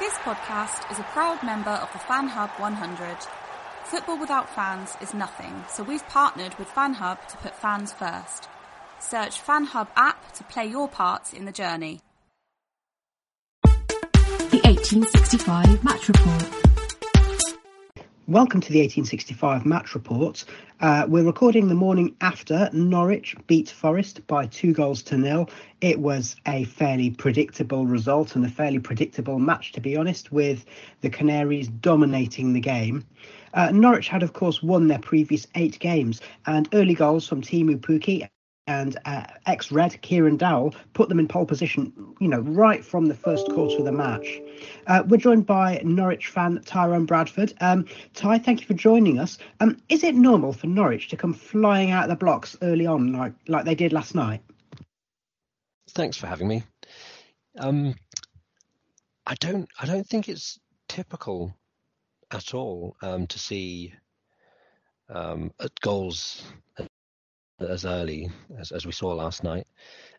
This podcast is a proud member of the Fan Hub 100. Football without fans is nothing, so we've partnered with Fan Hub to put fans first. Search Fan Hub app to play your part in the journey. The 1865 Match Report. Welcome to the 1865 match report. Uh, we're recording the morning after Norwich beat Forest by two goals to nil. It was a fairly predictable result and a fairly predictable match, to be honest, with the Canaries dominating the game. Uh, Norwich had, of course, won their previous eight games, and early goals from Teemu Pukki and uh, ex-Red Kieran Dowell put them in pole position, you know, right from the first quarter of the match. Uh, we're joined by Norwich fan Tyrone Bradford. Um, Ty, thank you for joining us. Um, is it normal for Norwich to come flying out of the blocks early on, like like they did last night? Thanks for having me. Um, I don't, I don't think it's typical at all um, to see um, goals as early as, as we saw last night.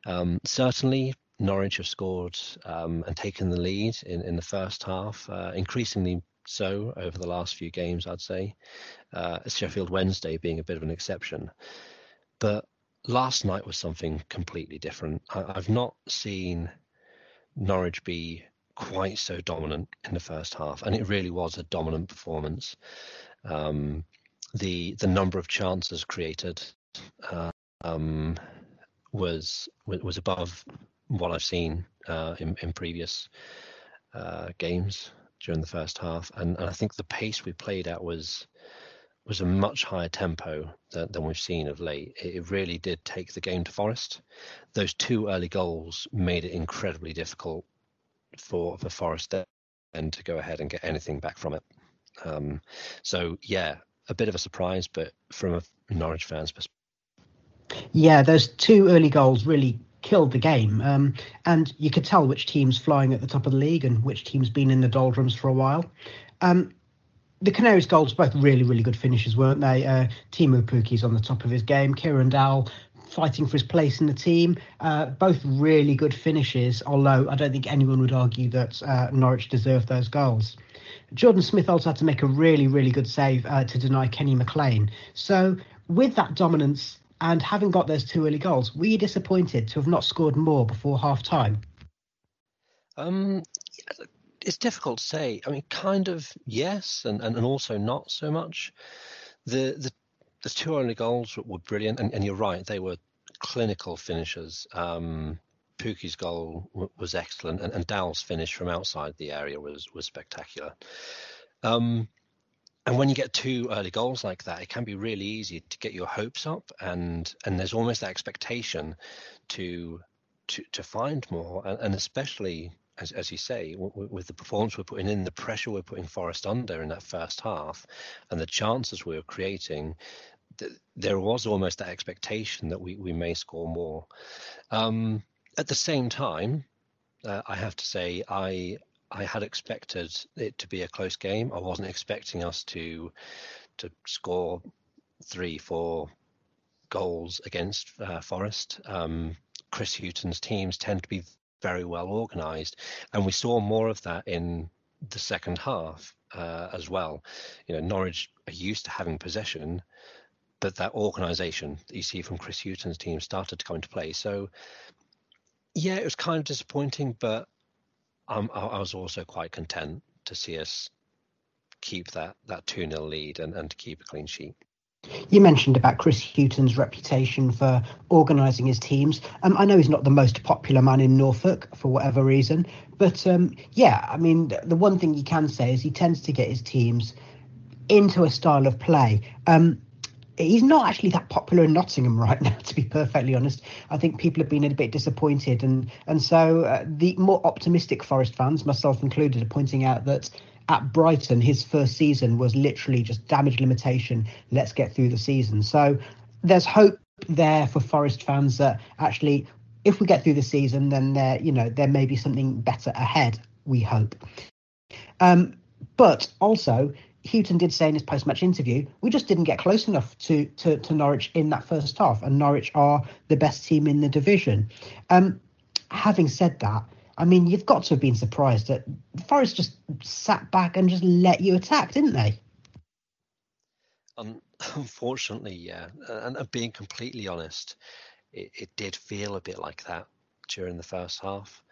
Um, certainly, Norwich have scored um, and taken the lead in, in the first half, uh, increasingly so over the last few games, I'd say. Uh, Sheffield Wednesday being a bit of an exception. But last night was something completely different. I, I've not seen Norwich be quite so dominant in the first half, and it really was a dominant performance. Um, the the number of chances created um, was was above what I've seen uh, in in previous uh, games during the first half, and, and I think the pace we played at was was a much higher tempo than, than we've seen of late. It really did take the game to Forest. Those two early goals made it incredibly difficult for for Forest then to go ahead and get anything back from it. Um, so yeah, a bit of a surprise, but from a Norwich fans' perspective yeah, those two early goals really killed the game. Um, and you could tell which team's flying at the top of the league and which team's been in the doldrums for a while. Um, the Canaries' goals both really, really good finishes, weren't they? Uh, Teemu Pukki's on the top of his game. Kieran Dowell fighting for his place in the team. Uh, both really good finishes, although I don't think anyone would argue that uh, Norwich deserved those goals. Jordan Smith also had to make a really, really good save uh, to deny Kenny McLean. So, with that dominance and having got those two early goals, were you disappointed to have not scored more before half time? Um, it's difficult to say. I mean, kind of yes, and, and, and also not so much. The the the two early goals were, brilliant, and, and you're right, they were clinical finishes. Um, Pukki's goal w- was excellent, and, and Dowell's finish from outside the area was was spectacular. Um, and when you get two early goals like that, it can be really easy to get your hopes up, and and there's almost that expectation to to to find more, and, and especially as as you say, w- with the performance we're putting in, the pressure we're putting Forest under in that first half, and the chances we we're creating, th- there was almost that expectation that we we may score more. Um, at the same time, uh, I have to say I I had expected it to be a close game. I wasn't expecting us to to score three, four goals against uh, Forest. Um, Chris Hughton's teams tend to be very well organised, and we saw more of that in the second half uh, as well. You know, Norwich are used to having possession, but that organisation that you see from Chris Hughton's team started to come into play. So, yeah, it was kind of disappointing, but I, I was also quite content to see us keep that that 2 0 lead and, and to keep a clean sheet. You mentioned about Chris Hughton's reputation for organising his teams. Um, I know he's not the most popular man in Norfolk for whatever reason, but um, yeah, I mean, the one thing you can say is he tends to get his teams into a style of play. Um, he's not actually that popular in Nottingham right now, to be perfectly honest. I think people have been a bit disappointed, and and so uh, the more optimistic Forest fans, myself included, are pointing out that at Brighton, his first season was literally just damage limitation. Let's get through the season. So there's hope there for Forest fans that actually, if we get through the season, then there, you know, there may be something better ahead. We hope. Um, but also, Hughton did say in his post-match interview, we just didn't get close enough to, to, to Norwich in that first half, and Norwich are the best team in the division. Um, having said that, I mean, you've got to have been surprised that Forest just sat back and just let you attack, didn't they? Um, unfortunately, yeah. And, and, being completely honest, it, it, did feel a bit like that during the first half,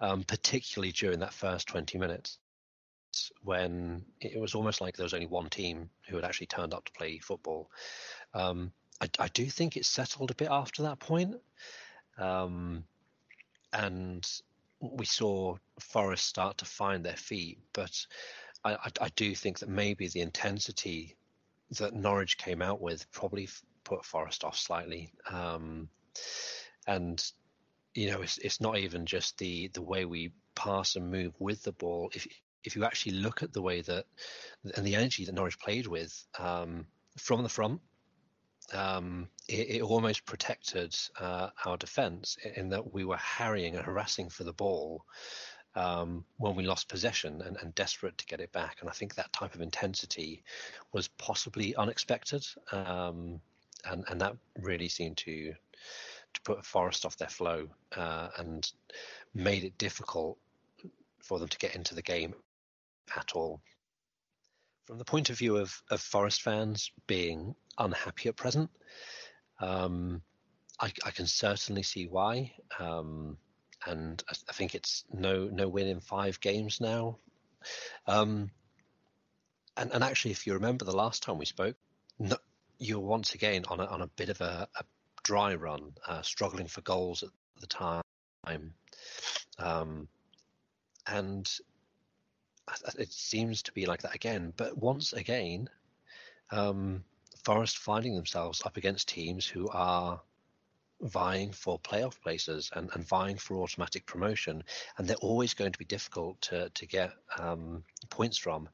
um, particularly during that first 20 minutes when it was almost like there was only one team who had actually turned up to play football. Um, I, I, do think it settled a bit after that point. Um, and we saw Forest start to find their feet, but I, I, I, do think that maybe the intensity that Norwich came out with probably put Forest off slightly. Um, and you know, it's it's not even just the the way we pass and move with the ball. If if you actually look at the way that and the energy that Norwich played with um, from the front, um, it, it, almost protected uh, our defence in that we were harrying and harassing for the ball um, when we lost possession and, and, desperate to get it back. And I think that type of intensity was possibly unexpected, um, and and that really seemed to to put Forest off their flow uh, and made it difficult for them to get into the game at all. From the point of view of, of Forest fans being unhappy at present. Um, I, I, can certainly see why, um, and I, I, think it's no no win in five games now. Um, and, and actually, if you remember the last time we spoke, no, you're once again on a, on a bit of a, a dry run, uh, struggling for goals at the time, um, and it seems to be like that again. But once again, um, Forest finding themselves up against teams who are vying for playoff places and, and vying for automatic promotion, and they're always going to be difficult to to get um, points from.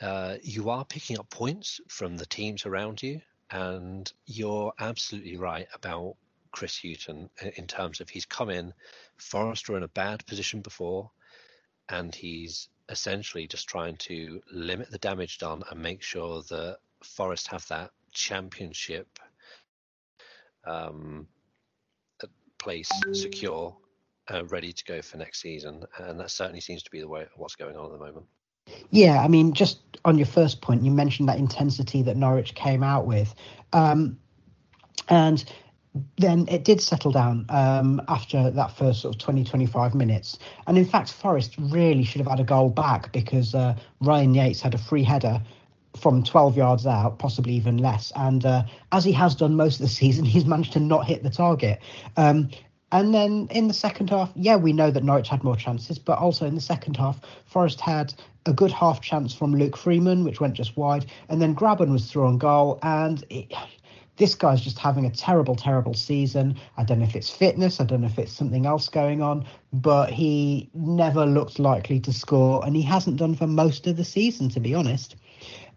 Uh, you are picking up points from the teams around you, and you're absolutely right about Chris Hughton in terms of he's come in. Forest were in a bad position before, and he's essentially just trying to limit the damage done and make sure that Forest have that championship um, place secure, uh, ready to go for next season, and that certainly seems to be the way what's going on at the moment. Yeah, I mean, just on your first point, you mentioned that intensity that Norwich came out with, um, and then it did settle down um, after that first sort of 20, 25 minutes. And in fact, Forest really should have had a goal back because uh, Ryan Yates had a free header from 12 yards out, possibly even less. And uh, as he has done most of the season, he's managed to not hit the target. Um, and then in the second half, yeah, we know that Norwich had more chances, but also in the second half, Forest had a good half chance from Luke Freeman, which went just wide, and then Grabban was through on goal, and it, this guy's just having a terrible, terrible season. I don't know if it's fitness, I don't know if it's something else going on, but he never looked likely to score, and he hasn't done for most of the season, to be honest.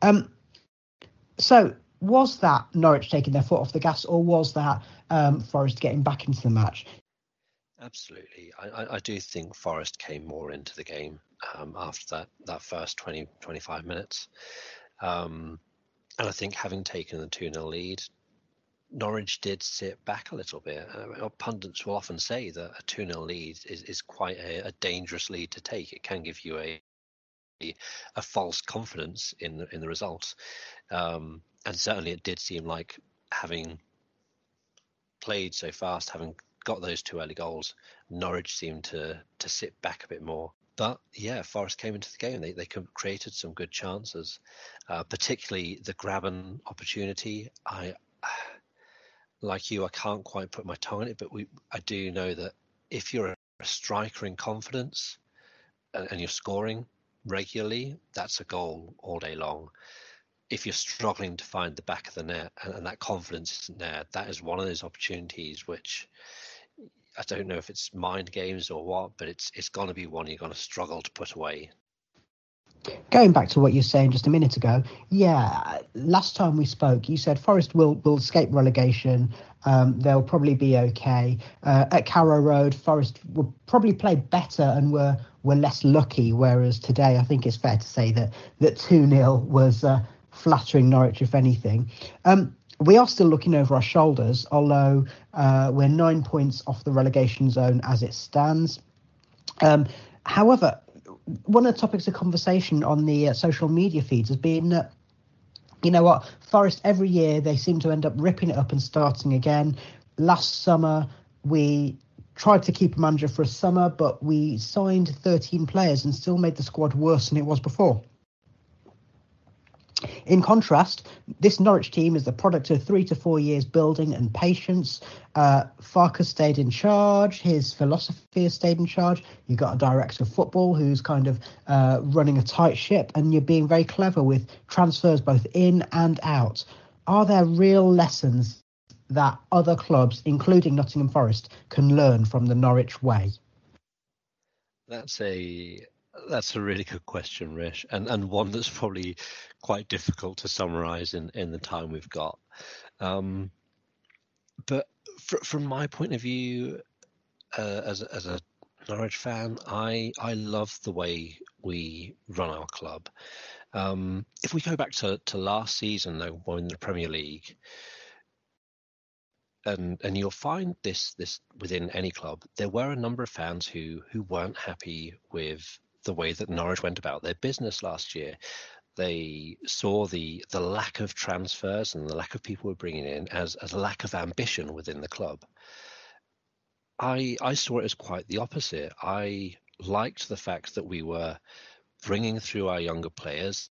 Um, so was that Norwich taking their foot off the gas, or was that um, Forest getting back into the match? Absolutely. I, I, do think Forest came more into the game um, after that, that first 20, 25 minutes. Um, and I think having taken the 2 0 lead, Norwich did sit back a little bit. Uh, pundits will often say that a 2 0 lead is, is quite a, a dangerous lead to take. It can give you a, a false confidence in the, in the results. Um, and certainly it did seem like having played so fast, having got those two early goals, Norwich seemed to to sit back a bit more. But yeah, Forest came into the game. They they created some good chances, uh, particularly the Grabban opportunity. I like you, I can't quite put my tongue on it, but we I do know that if you're a striker in confidence and, and you're scoring regularly, that's a goal all day long if you're struggling to find the back of the net and, and, that confidence isn't there, that is one of those opportunities which I don't know if it's mind games or what, but it's it's going to be one you're going to struggle to put away. Going back to what you were saying just a minute ago, yeah, last time we spoke, you said Forest will will escape relegation. Um, they'll probably be okay uh, at Carrow Road. Forest will probably play better and were were less lucky. Whereas today, I think it's fair to say that that two 0 was. Uh, flattering Norwich, if anything. Um, we are still looking over our shoulders, although uh, we're nine points off the relegation zone as it stands. Um, however, one of the topics of conversation on the uh, social media feeds has been that, you know what, Forest every year they seem to end up ripping it up and starting again. Last summer, we tried to keep a manager for a summer, but we signed 13 players and still made the squad worse than it was before. In contrast, this Norwich team is the product of three to four years building and patience. Uh, Farke stayed in charge. His philosophy has stayed in charge. You've got a director of football who's kind of uh, running a tight ship, and you're being very clever with transfers both in and out. Are there real lessons that other clubs, including Nottingham Forest, can learn from the Norwich way? That's a that's a really good question, Rish, and and one that's probably quite difficult to summarize in in the time we've got. Um, but fr- from my point of view, uh, as as a Norwich fan, I I love the way we run our club. Um, if we go back to, to last season, though, when the Premier League, and and you'll find this this within any club, there were a number of fans who who weren't happy with the way that Norwich went about their business last year. They saw the the lack of transfers and the lack of people we're bringing in as as lack of ambition within the club. I I saw it as quite the opposite. I liked the fact that we were bringing through our younger players,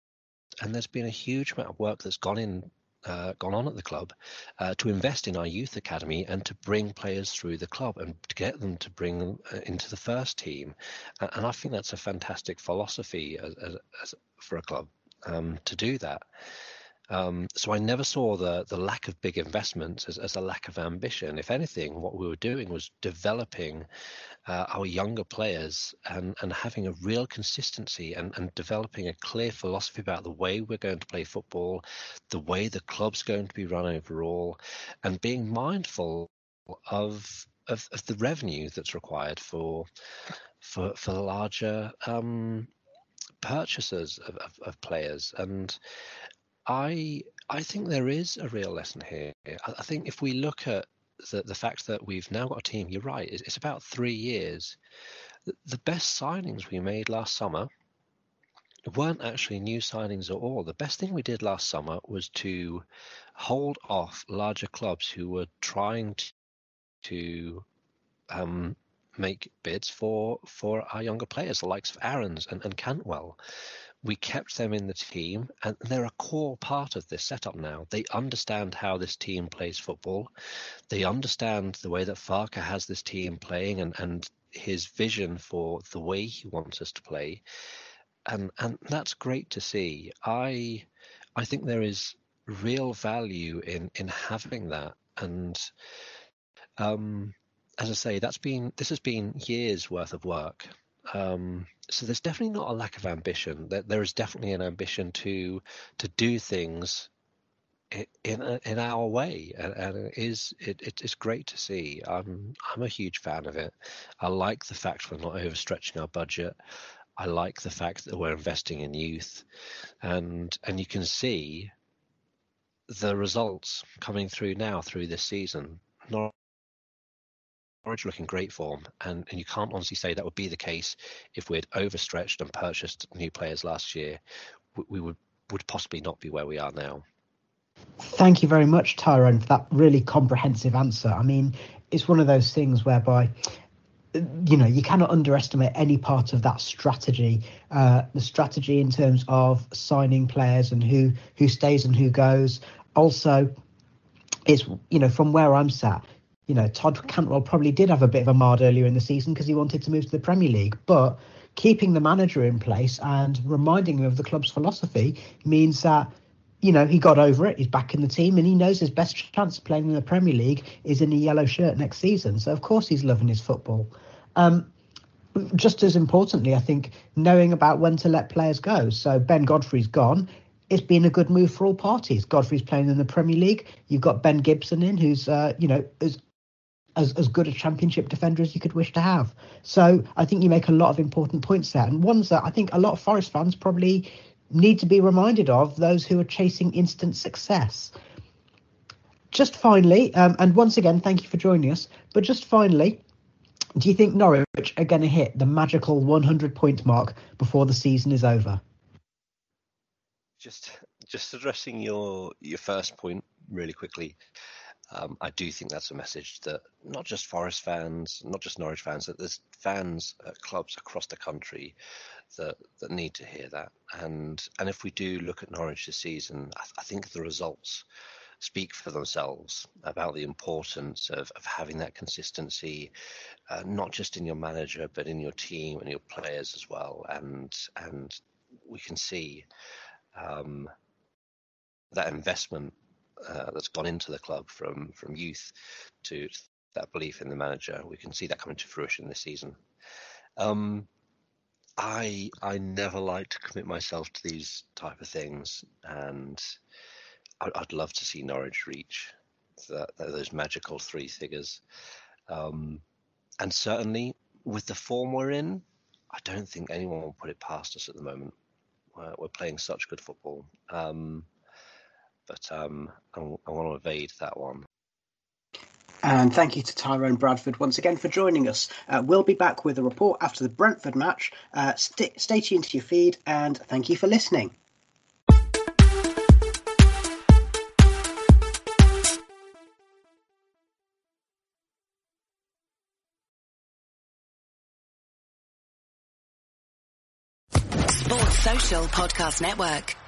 and there's been a huge amount of work that's gone in uh, gone on at the club uh, to invest in our youth academy and to bring players through the club and to get them to bring them uh, into the first team. And I think that's a fantastic philosophy as, as, as for a club um, to do that. Um, so I never saw the the lack of big investments as, as a lack of ambition. If anything, what we were doing was developing uh, our younger players and, and having a real consistency and, and developing a clear philosophy about the way we're going to play football, the way the club's going to be run overall, and being mindful of of, of the revenue that's required for for for larger um, purchases of, of, of, players and I I think there is a real lesson here. I, think if we look at the the fact that we've now got a team, you're right. It's, it's about three years. The, best signings we made last summer weren't actually new signings at all. The best thing we did last summer was to hold off larger clubs who were trying to, to um, make bids for for our younger players, the likes of Aarons and, and Cantwell we kept them in the team and they're a core part of this setup now. They understand how this team plays football. They understand the way that Farke has this team playing and, and his vision for the way he wants us to play. And and that's great to see. I I think there is real value in in having that and um as I say, that's been this has been years worth of work. Um, so there's definitely not a lack of ambition. There, there is definitely an ambition to to do things in in our way, and, and it is it, it is great to see. I'm I'm a huge fan of it. I like the fact we're not overstretching our budget. I like the fact that we're investing in youth, and and you can see the results coming through now through this season. Not Norwich looking great form, and, and you can't honestly say that would be the case if we had overstretched and purchased new players last year. We, we would would possibly not be where we are now. Thank you very much, Tyrone, for that really comprehensive answer. I mean, it's one of those things whereby you know you cannot underestimate any part of that strategy uh, the strategy in terms of signing players and who who stays and who goes also it's you know from where i'm sat you know todd cantwell probably did have a bit of a mad earlier in the season because he wanted to move to the premier league but keeping the manager in place and reminding him of the club's philosophy means that you know, he got over it. He's back in the team, and he knows his best chance of playing in the Premier League is in a yellow shirt next season. So of course he's loving his football. Um, just as importantly, I think knowing about when to let players go. So Ben Godfrey's gone. It's been a good move for all parties. Godfrey's playing in the Premier League. You've got Ben Gibson in, who's uh, you know as, as as good a Championship defender as you could wish to have. So I think you make a lot of important points there, and ones that I think a lot of Forest fans probably need to be reminded of those who are chasing instant success. Just finally, um, and once again, thank you for joining us. But just finally, do you think Norwich are going to hit the magical 100 point mark before the season is over? Just, just addressing your your first point really quickly. Um, I do think that's a message that not just Forest fans, not just Norwich fans, that there's fans at clubs across the country that that need to hear that. And and if we do look at Norwich this season, I, I think the results speak for themselves about the importance of, of having that consistency, uh, not just in your manager but in your team and your players as well. And and we can see um, that investment uh, that's gone into the club from from youth to that belief in the manager. We can see that coming to fruition this season. Um, I I never like to commit myself to these type of things, and I'd, I'd love to see Norwich reach that, those magical three figures. Um, and certainly with the form we're in, I don't think anyone will put it past us at the moment. We're, we're playing such good football. Um, but um, I, I want to evade that one. And thank you to Tyrone Bradford once again for joining us. Uh, we'll be back with a report after the Brentford match. Uh, st- stay tuned to your feed and thank you for listening. Sports Social Podcast Network.